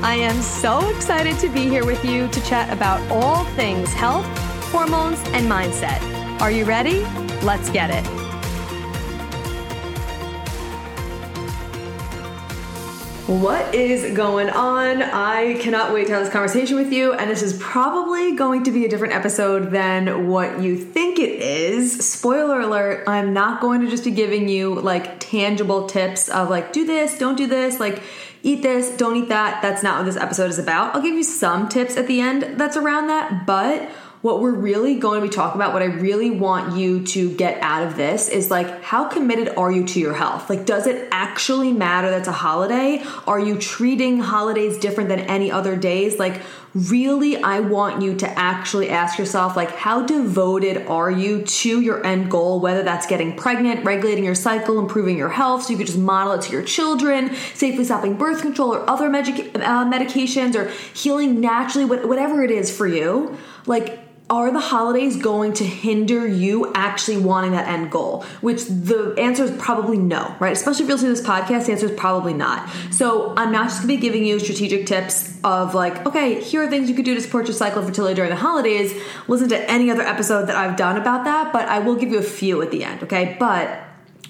I am so excited to be here with you to chat about all things health, hormones, and mindset. Are you ready? Let's get it. What is going on? I cannot wait to have this conversation with you, and this is probably going to be a different episode than what you think it is. Spoiler alert, I'm not going to just be giving you like tangible tips of like, do this, don't do this, like, eat this, don't eat that. That's not what this episode is about. I'll give you some tips at the end that's around that, but what we're really going to be talking about, what I really want you to get out of this is like, how committed are you to your health? Like, does it actually matter that's a holiday? Are you treating holidays different than any other days? Like, really, I want you to actually ask yourself, like, how devoted are you to your end goal, whether that's getting pregnant, regulating your cycle, improving your health, so you could just model it to your children, safely stopping birth control or other medica- uh, medications, or healing naturally, whatever it is for you. Like, are the holidays going to hinder you actually wanting that end goal? Which the answer is probably no, right? Especially if you're listening to this podcast, the answer is probably not. So I'm not just gonna be giving you strategic tips of like, okay, here are things you could do to support your cycle of fertility during the holidays. Listen to any other episode that I've done about that, but I will give you a few at the end, okay? But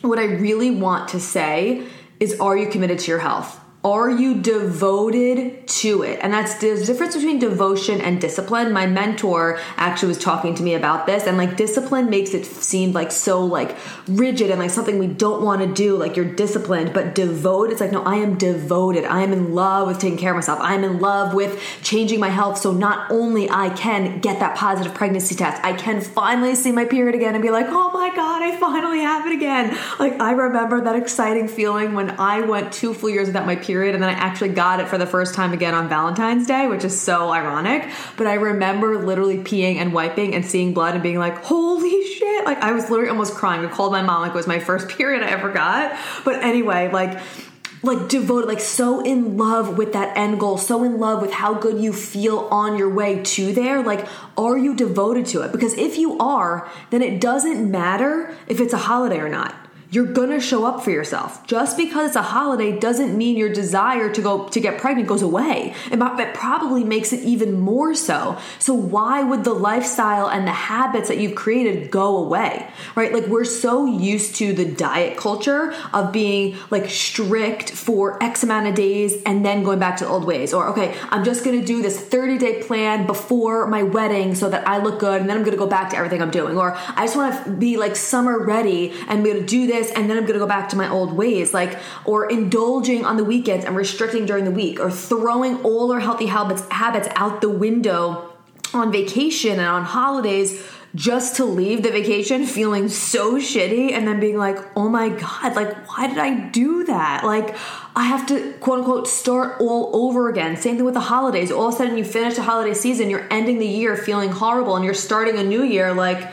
what I really want to say is, are you committed to your health? Are you devoted to it? And that's the difference between devotion and discipline. My mentor actually was talking to me about this, and like discipline makes it seem like so like rigid and like something we don't want to do. Like you're disciplined, but devoted. It's like no, I am devoted. I am in love with taking care of myself. I am in love with changing my health. So not only I can get that positive pregnancy test, I can finally see my period again and be like, oh my god, I finally have it again. Like I remember that exciting feeling when I went two full years without my period period and then I actually got it for the first time again on Valentine's Day, which is so ironic. But I remember literally peeing and wiping and seeing blood and being like, holy shit. Like I was literally almost crying. I called my mom like it was my first period I ever got. But anyway, like like devoted, like so in love with that end goal, so in love with how good you feel on your way to there. Like, are you devoted to it? Because if you are, then it doesn't matter if it's a holiday or not you're gonna show up for yourself. Just because it's a holiday doesn't mean your desire to go to get pregnant goes away. It probably makes it even more so. So why would the lifestyle and the habits that you've created go away? Right? Like we're so used to the diet culture of being like strict for X amount of days and then going back to the old ways. Or okay, I'm just gonna do this 30 day plan before my wedding so that I look good and then I'm gonna go back to everything I'm doing. Or I just wanna be like summer ready and be able to do this this and then I'm going to go back to my old ways like or indulging on the weekends and restricting during the week or throwing all our healthy habits habits out the window on vacation and on holidays just to leave the vacation feeling so shitty and then being like, oh my God, like, why did I do that? Like, I have to quote unquote start all over again. Same thing with the holidays. All of a sudden, you finish the holiday season, you're ending the year feeling horrible, and you're starting a new year like,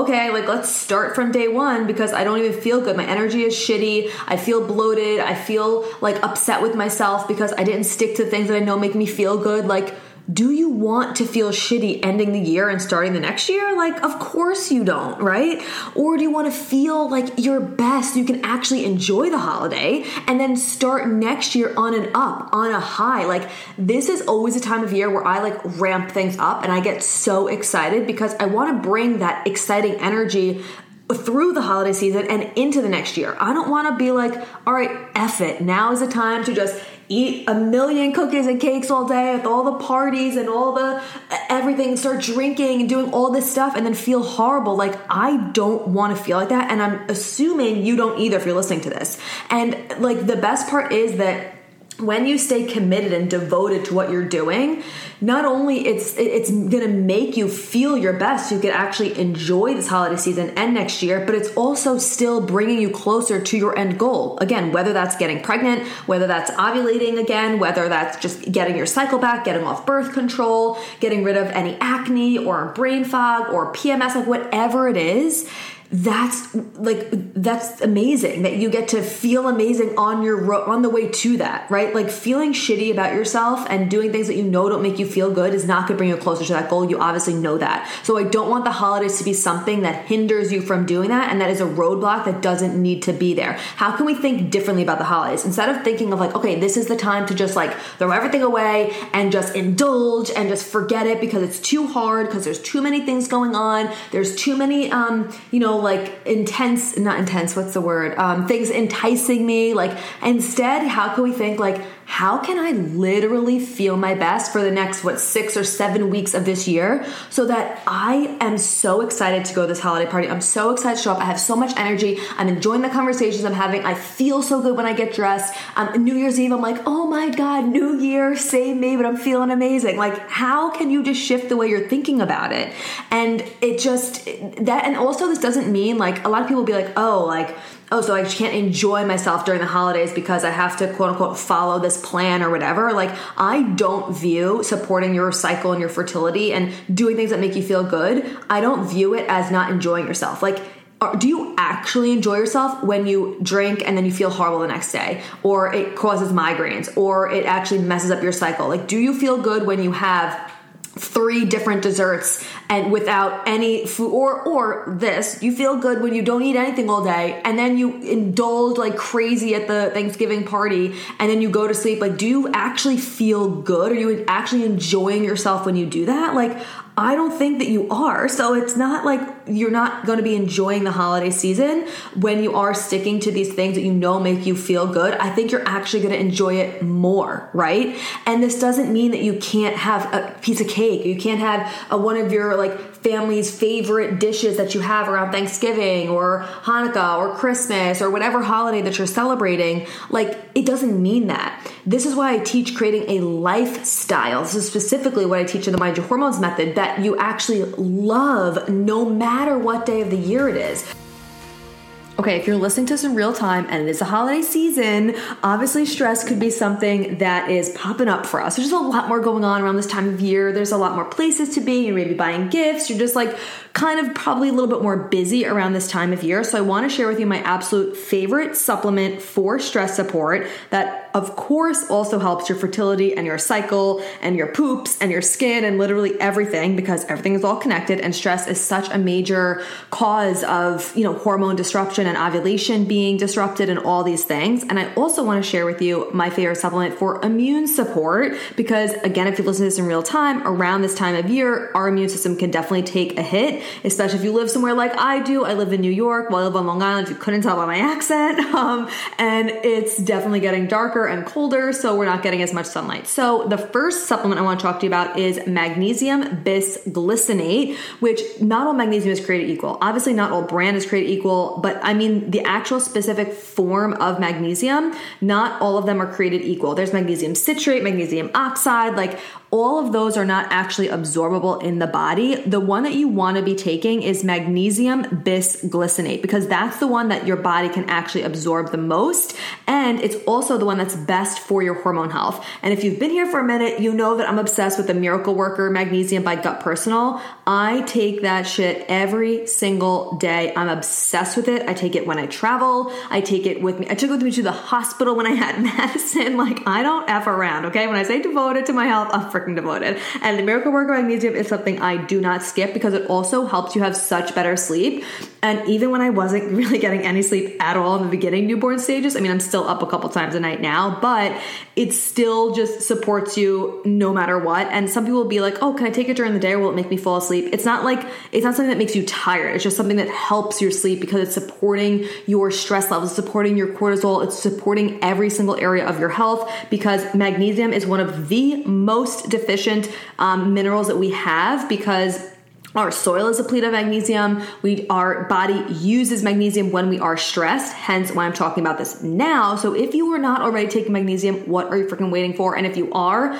okay, like let's start from day one because I don't even feel good. My energy is shitty. I feel bloated. I feel like upset with myself because I didn't stick to things that I know make me feel good. Like, do you want to feel shitty ending the year and starting the next year? Like, of course you don't, right? Or do you want to feel like your best you can actually enjoy the holiday and then start next year on an up, on a high? Like, this is always a time of year where I like ramp things up and I get so excited because I want to bring that exciting energy through the holiday season and into the next year. I don't want to be like, all right, F it. Now is the time to just eat a million cookies and cakes all day with all the parties and all the everything, start drinking and doing all this stuff and then feel horrible. Like, I don't want to feel like that. And I'm assuming you don't either if you're listening to this. And like, the best part is that when you stay committed and devoted to what you're doing not only it's it's going to make you feel your best you can actually enjoy this holiday season and next year but it's also still bringing you closer to your end goal. Again whether that's getting pregnant whether that's ovulating again whether that's just getting your cycle back getting off birth control getting rid of any acne or brain fog or PMS like whatever it is that's like that's amazing that you get to feel amazing on your ro- on the way to that right? Like feeling shitty about yourself and doing things that you know don't make you feel good is not going to bring you closer to that goal. You obviously know that. So i don't want the holidays to be something that hinders you from doing that and that is a roadblock that doesn't need to be there. How can we think differently about the holidays? Instead of thinking of like okay this is the time to just like throw everything away and just indulge and just forget it because it's too hard because there's too many things going on. There's too many um you know like intense not intense what's the word? Um, things enticing me like instead how can we think like how can I literally feel my best for the next, what, six or seven weeks of this year so that I am so excited to go to this holiday party. I'm so excited to show up. I have so much energy. I'm enjoying the conversations I'm having. I feel so good when I get dressed. Um, New Year's Eve, I'm like, oh my God, New Year, save me, but I'm feeling amazing. Like, how can you just shift the way you're thinking about it? And it just, that, and also this doesn't mean like, a lot of people will be like, oh, like, oh, so I can't enjoy myself during the holidays because I have to quote unquote follow this plan or whatever. Like, I don't view supporting your cycle and your fertility and doing things that make you feel good, I don't view it as not enjoying yourself. Like, uh, do you actually enjoy yourself when you drink and then you feel horrible the next day or it causes migraines or it actually messes up your cycle like do you feel good when you have three different desserts and without any food or or this you feel good when you don't eat anything all day and then you indulge like crazy at the Thanksgiving party and then you go to sleep. Like do you actually feel good? Are you actually enjoying yourself when you do that? Like I don't think that you are. So it's not like you're not going to be enjoying the holiday season when you are sticking to these things that you know make you feel good. I think you're actually going to enjoy it more, right? And this doesn't mean that you can't have a piece of cake. You can't have a, one of your like family's favorite dishes that you have around Thanksgiving or Hanukkah or Christmas or whatever holiday that you're celebrating. Like it doesn't mean that. This is why I teach creating a lifestyle. This is specifically what I teach in the Mind Your Hormones method that you actually love no matter what day of the year it is. Okay, if you're listening to this in real time and it is a holiday season, obviously stress could be something that is popping up for us. There's just a lot more going on around this time of year. There's a lot more places to be. You're maybe buying gifts. You're just like kind of probably a little bit more busy around this time of year. So I want to share with you my absolute favorite supplement for stress support that of course also helps your fertility and your cycle and your poops and your skin and literally everything because everything is all connected and stress is such a major cause of, you know, hormone disruption and ovulation being disrupted and all these things. And I also want to share with you my favorite supplement for immune support because again, if you listen to this in real time, around this time of year, our immune system can definitely take a hit, especially if you live somewhere like I do. I live in New York, while I live on Long Island, you couldn't tell by my accent. Um, and it's definitely getting darker and colder, so we're not getting as much sunlight. So, the first supplement I want to talk to you about is magnesium bisglycinate, which not all magnesium is created equal. Obviously, not all brand is created equal, but I mean the actual specific form of magnesium, not all of them are created equal. There's magnesium citrate, magnesium oxide, like all of those are not actually absorbable in the body. The one that you want to be taking is magnesium bisglycinate because that's the one that your body can actually absorb the most. And it's also the one that's best for your hormone health. And if you've been here for a minute, you know that I'm obsessed with the Miracle Worker Magnesium by Gut Personal. I take that shit every single day. I'm obsessed with it. I take it when I travel. I take it with me. I took it with me to the hospital when I had Madison. Like, I don't F around, okay? When I say devoted to my health, I'm freaking devoted. And the Miracle Worker Magnesium is something I do not skip because it also helps you have such better sleep. And even when I wasn't really getting any sleep at all in the beginning newborn stages, I mean, I'm still up a couple times a night now, but it still just supports you no matter what. And some people will be like, oh, can I take it during the day or will it make me fall asleep? It's not like, it's not something that makes you tired. It's just something that helps your sleep because it's supporting your stress levels, supporting your cortisol, it's supporting every single area of your health because magnesium is one of the most deficient um, minerals that we have because our soil is depleted of magnesium. We our body uses magnesium when we are stressed. Hence why I'm talking about this now. So if you are not already taking magnesium, what are you freaking waiting for? And if you are,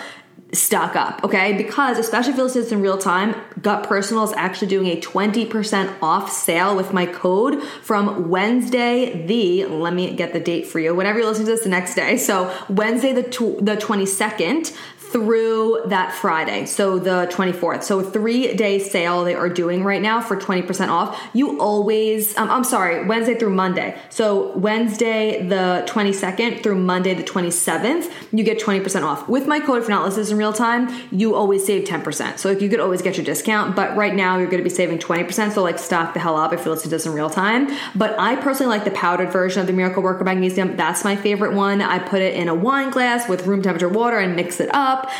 stock up, okay? Because especially if you listen to this in real time, Gut Personal is actually doing a 20% off sale with my code from Wednesday the let me get the date for you. Whenever you're listening to this the next day. So Wednesday the tw- the 22nd through that Friday, so the 24th. So three day sale they are doing right now for 20% off. You always, um, I'm sorry, Wednesday through Monday. So Wednesday the 22nd through Monday the 27th, you get 20% off. With my code, you're not in real time, you always save 10%. So like you could always get your discount, but right now you're going to be saving 20%. So like stock the hell up if you listen to this in real time. But I personally like the powdered version of the Miracle Worker Magnesium. That's my favorite one. I put it in a wine glass with room temperature water and mix it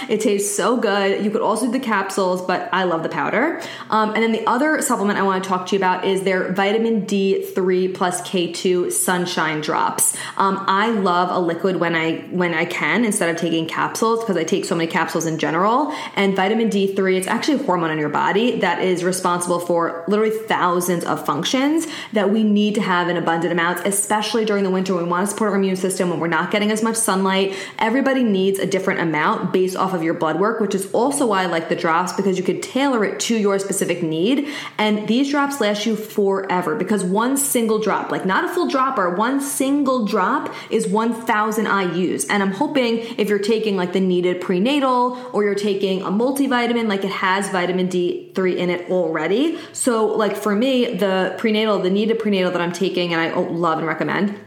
It tastes so good. You could also do the capsules, but I love the powder. Um, and then the other supplement I want to talk to you about is their vitamin D3 plus K2 sunshine drops. Um, I love a liquid when I when I can instead of taking capsules because I take so many capsules in general. And vitamin D3, it's actually a hormone in your body that is responsible for literally thousands of functions that we need to have in abundant amounts, especially during the winter when we want to support our immune system when we're not getting as much sunlight. Everybody needs a different amount based based off of your blood work, which is also why I like the drops because you could tailor it to your specific need. And these drops last you forever because one single drop, like not a full dropper, one single drop is 1000 IUs. And I'm hoping if you're taking like the needed prenatal or you're taking a multivitamin, like it has vitamin D3 in it already. So, like for me, the prenatal, the needed prenatal that I'm taking and I love and recommend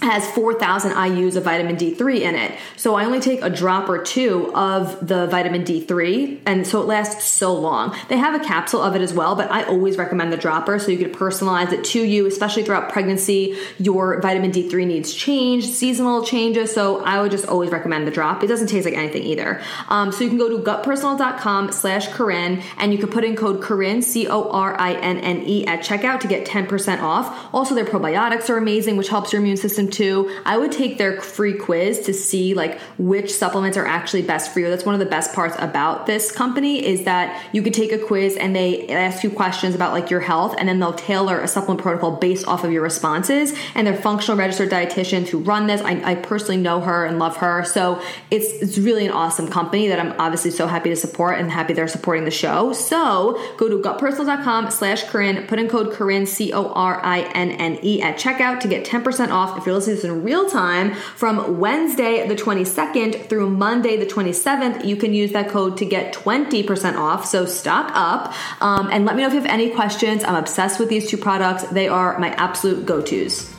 has 4,000 IUs of vitamin D3 in it. So I only take a drop or two of the vitamin D3, and so it lasts so long. They have a capsule of it as well, but I always recommend the dropper so you can personalize it to you, especially throughout pregnancy. Your vitamin D3 needs change, seasonal changes, so I would just always recommend the drop. It doesn't taste like anything either. Um, so you can go to gutpersonal.com slash Corinne, and you can put in code Corinne, C O R I N N E, at checkout to get 10% off. Also, their probiotics are amazing, which helps your immune system too. I would take their free quiz to see like which supplements are actually best for you. That's one of the best parts about this company is that you could take a quiz and they ask you questions about like your health and then they'll tailor a supplement protocol based off of your responses. And they're functional registered dietitians who run this. I, I personally know her and love her. So it's it's really an awesome company that I'm obviously so happy to support and happy they're supporting the show. So go to gutpersonal.com slash Corinne, put in code Corinne, C O R I N N E at checkout to get 10% off if you're this in real time from Wednesday the 22nd through Monday the 27th. You can use that code to get 20% off. So stock up um, and let me know if you have any questions. I'm obsessed with these two products. They are my absolute go tos.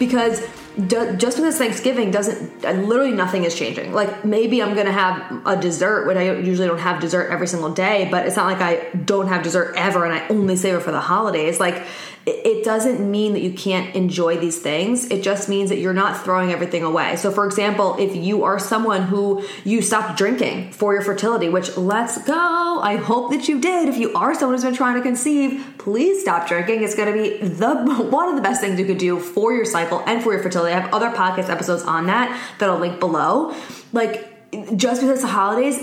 Because just because Thanksgiving doesn't, uh, literally nothing is changing. Like maybe I'm gonna have a dessert when I usually don't have dessert every single day, but it's not like I don't have dessert ever and I only save it for the holidays. Like it doesn't mean that you can't enjoy these things. It just means that you're not throwing everything away. So, for example, if you are someone who you stopped drinking for your fertility, which let's go, I hope that you did. If you are someone who's been trying to conceive, please stop drinking. It's going to be the one of the best things you could do for your cycle and for your fertility. I have other podcast episodes on that that I'll link below. Like, just because it's the holidays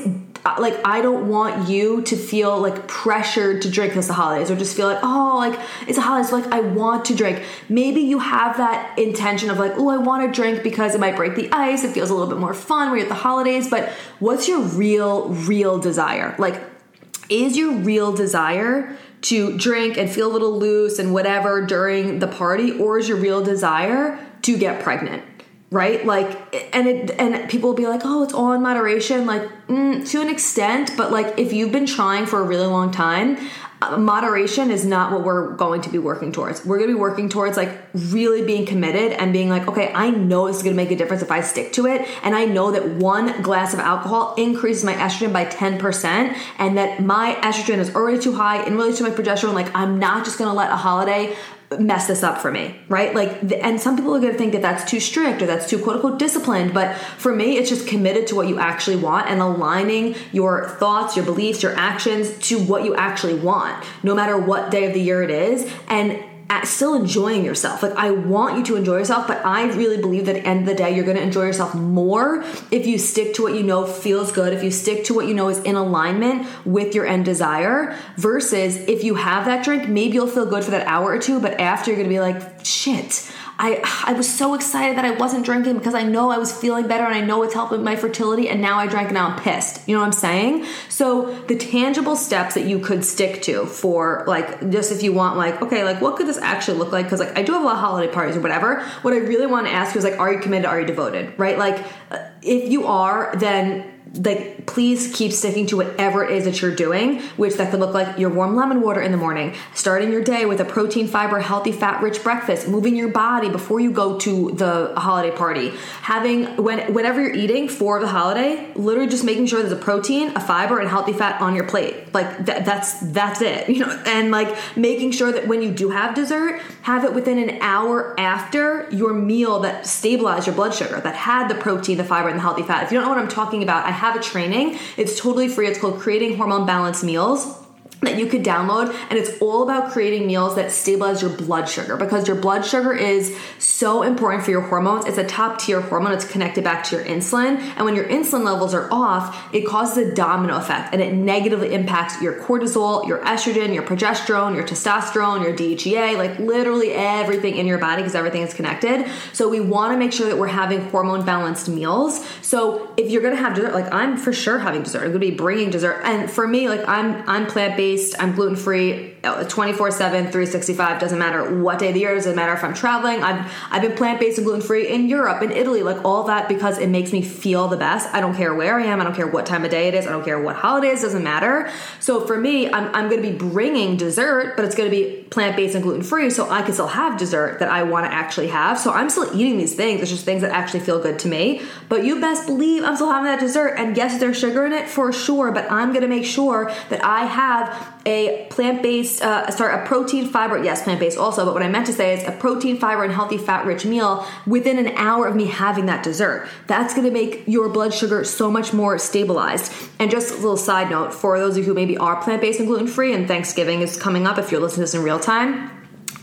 uh, like I don't want you to feel like pressured to drink this the holidays or just feel like oh like it's a holidays like I want to drink. Maybe you have that intention of like oh I want to drink because it might break the ice. It feels a little bit more fun when you're at the holidays. But what's your real real desire? Like is your real desire to drink and feel a little loose and whatever during the party or is your real desire to get pregnant? right? Like and it and people will be like oh it's all in moderation. Like mm, to an extent but like if you've been trying for a really long time uh, moderation is not what we're going to be working towards. We're going to be working towards like really being committed and being like okay i know this is going to make a difference if i stick to it and i know that one glass of alcohol increases my estrogen by 10% and that my estrogen is already too high in relation to my progesterone. Like i'm not just going to let a holiday mess this up for me, right? Like, and some people are going to think that that's too strict or that's too quote unquote disciplined. But for me, it's just committed to what you actually want and aligning your thoughts, your beliefs, your actions to what you actually want, no matter what day of the year it is. And still enjoying yourself. Like I want you to enjoy yourself, but I really believe that at the end of the day, you're going to enjoy yourself more if you stick to what you know feels good, if you stick to what you know is in alignment with your end desire, versus if you have that drink, maybe you'll feel good for that hour or two, but after you're going to be like, shit. I I was so excited that I wasn't drinking because I know I was feeling better and I know it's helping my fertility and now I drank and now I'm pissed. You know what I'm saying? So the tangible steps that you could stick to for like just if you want like okay like what could this actually look like because like I do have a lot of holiday parties or whatever. What I really want to ask you is like are you committed? Are you devoted? Right? Like uh, if you are then like please keep sticking to whatever it is that you're doing which that could look like your warm lemon water in the morning starting your day with a protein fiber healthy fat rich breakfast moving your body before you go to the holiday party having when whenever you're eating for the holiday literally just making sure there's a protein a fiber and healthy fat on your plate. Like th- that's that's it you know and like making sure that when you do have dessert have it within an hour after your meal that stabilized your blood sugar that had the protein the fiber and the healthy fat. If you don't know what i'm talking about i have a training. It's totally free. It's called Creating Hormone Balance Meals that you could download and it's all about creating meals that stabilize your blood sugar because your blood sugar is so important for your hormones. It's a top tier hormone. It's connected back to your insulin and when your insulin levels are off it causes a domino effect and it negatively impacts your cortisol your estrogen your progesterone your testosterone your DHEA like literally everything in your body because everything is connected. So we want to make sure that we're having hormone balanced meals. So if you're gonna have dessert like I'm for sure having dessert. I'm gonna be bringing dessert. And for me like I'm I'm plant-based. based. I'm gluten free, 24 7, 365. Doesn't matter what day of the year. Doesn't matter if I'm traveling. I've I've been plant based and gluten free in Europe, in Italy, like all that because it makes me feel the best. I don't care where I am. I don't care what time of day it is. I don't care what holidays. Doesn't matter. So for me, I'm I'm going to be bringing dessert, but it's going to be plant based and gluten free, so I can still have dessert that I want to actually have. So I'm still eating these things. It's just things that actually feel good to me. But you best believe I'm still having that dessert. And yes, there's sugar in it for sure, but I'm going to make sure that I have a plant-based uh, sorry a protein fiber yes plant-based also but what i meant to say is a protein fiber and healthy fat rich meal within an hour of me having that dessert that's going to make your blood sugar so much more stabilized and just a little side note for those of you who maybe are plant-based and gluten-free and thanksgiving is coming up if you're listening to this in real time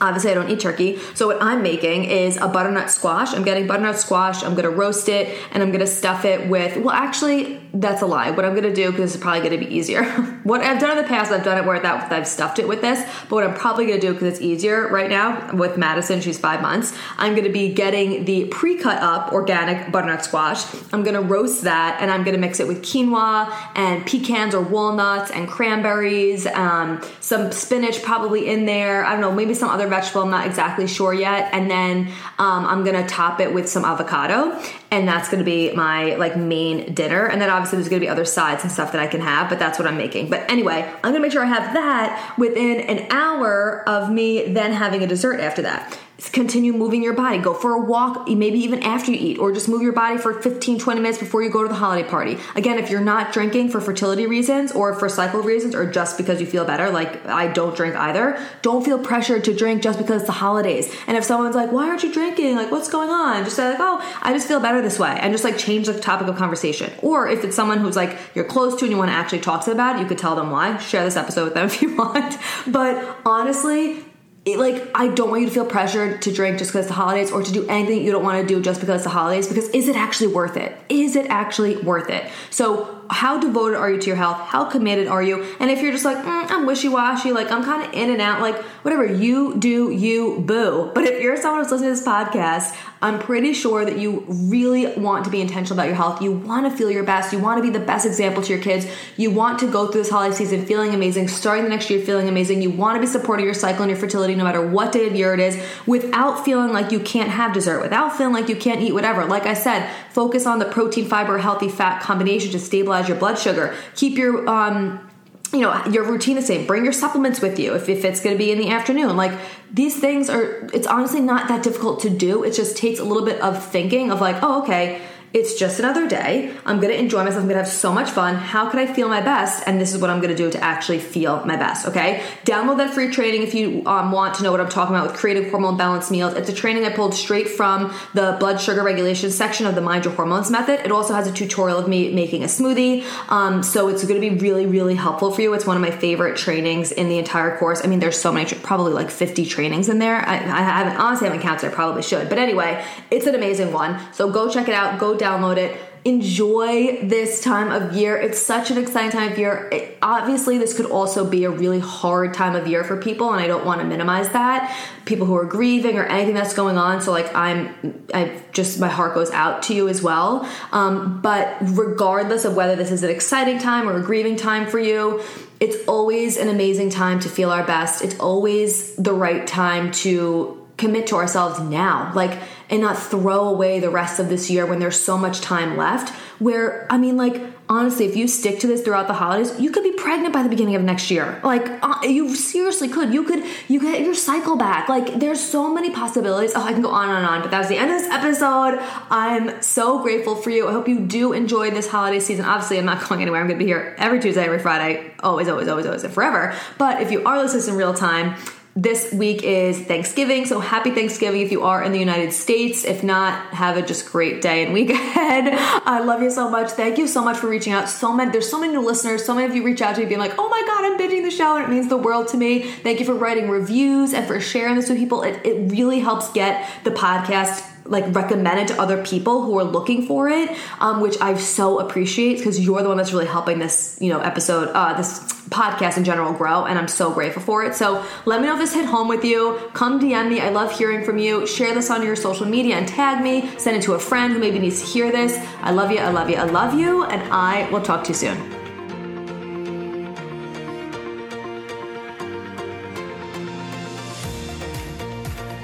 Obviously, I don't eat turkey. So, what I'm making is a butternut squash. I'm getting butternut squash. I'm going to roast it and I'm going to stuff it with, well, actually, that's a lie. What I'm to do, because it's probably to be easier. what I've done in the past, I've done it where that, I've stuffed it with this. But what I'm probably to do, because it's easier right now with Madison, she's five months, I'm to be getting the pre cut up organic butternut squash. I'm to roast that and I'm to mix it with quinoa and pecans or walnuts and cranberries, um, some spinach probably in there. I don't know, maybe some other vegetable. I'm not exactly sure yet. And then um, I'm gonna top it with some avocado, and that's gonna be my like main dinner. And then obviously there's gonna be other sides and stuff that I can have, but that's what I'm making. But anyway, I'm gonna make sure I have that within an hour of me then having a dessert after that continue moving your body. Go for a walk maybe even after you eat or just move your body for 15 20 minutes before you go to the holiday party. Again if you're not drinking for fertility reasons or for cycle reasons or just because you feel better like i don't drink either don't feel pressured to drink just because it's the holidays. And if someone's like why aren't you drinking? Like what's going on? Just say like oh i just feel better this way and just like change the topic of conversation. Or if it's someone who's like you're close to and you want to actually talk to them about it you could tell them why. Share this episode with them if you want. But honestly it, like I don't want you to feel pressured to drink just because it's the holidays or to do anything you don't want to do just because it's the holidays because is it actually worth it? Is it actually worth it? So how devoted are you to your health? How committed are you? And if you're just like, mm, I'm wishy washy, like I'm kind of in and out, like whatever, you do you, boo. But if you're someone who's listening to this podcast, I'm pretty sure that you really want to be intentional about your health. You want to feel your best. You want to be the best example to your kids. You want to go through this holiday season feeling amazing, starting the next year feeling amazing. You want to be supporting your cycle and your fertility no matter what day of year it is without feeling like you can't have dessert, without feeling like you can't eat whatever. Like I said, focus on the protein, fiber, healthy fat combination to stabilize your blood sugar. Keep your um you know your routine the same. Bring your supplements with you if, if it's going to be in the afternoon. Like these things are it's honestly not that difficult to do. It just takes a little bit of thinking of like oh okay It's just another day. I'm gonna enjoy myself. I'm gonna have so much fun. How can I feel my best? And this is what I'm gonna do to actually feel my best, okay? Download that free training if you um, want to know what I'm talking about with creative hormone balance meals. It's a training I pulled straight from the blood sugar regulation section of the Mind Your Hormones method. It also has a tutorial of me making a smoothie. Um, so it's gonna be really, really helpful for you. It's one of my favorite trainings in the entire course. I mean, there's so many, probably like 50 trainings in there. I, I haven't, honestly haven't counted, I probably should. But anyway, it's an amazing one. So go check it out, go download it enjoy this time of year. It's such an exciting time of year. It, obviously, this could also be a really hard time of year for people, and I don't want to minimize that. People who are grieving or anything that's going on. So, like, I'm, I just my heart goes out to you as well. Um, but regardless of whether this is an exciting time or a grieving time for you, it's always an amazing time to feel our best. It's always the right time to commit to ourselves now like and not throw away the rest of this year when there's so much time left where i mean like honestly if you stick to this throughout the holidays you could be pregnant by the beginning of next year. Like uh, you seriously could. You could you get your cycle back. Like there's so many possibilities. Oh i can go on and on but that was the end of this episode. I'm so grateful for you. I hope you do enjoy this holiday season. Obviously i'm not going anywhere. I'm gonna be here every tuesday every friday. Always always always always and forever. But if you are listening in real time this week is Thanksgiving, so happy Thanksgiving if you are in the United States. If not, have a just great day and week ahead. I love you so much. Thank you so much for reaching out. So many, there's so many new listeners. So many of you reach out to me being like, "Oh my god, I'm binging the show," and it means the world to me. Thank you for writing reviews and for sharing this with people. It, it really helps get the podcast like recommend it to other people who are looking for it, um, which I so appreciate because you're the one that's really helping this, you know, episode, uh, this podcast in general grow, and I'm so grateful for it. So let me know if this hit home with you. Come DM me. I love hearing from you. Share this on your social media and tag me. Send it to a friend who maybe needs to hear this. I love you. I love you. I love you, and I will talk to you soon.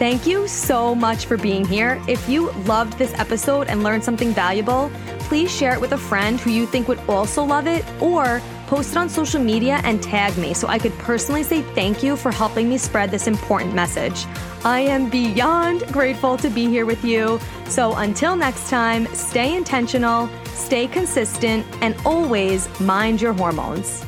Thank you so much for being here. If you loved this episode and learned something valuable, please share it with a friend who you think would also love it or post it on social media and tag me so I could personally say thank you for helping me spread this important message. I am beyond grateful to be here with you. So until next time, stay intentional, stay consistent, and always mind your hormones.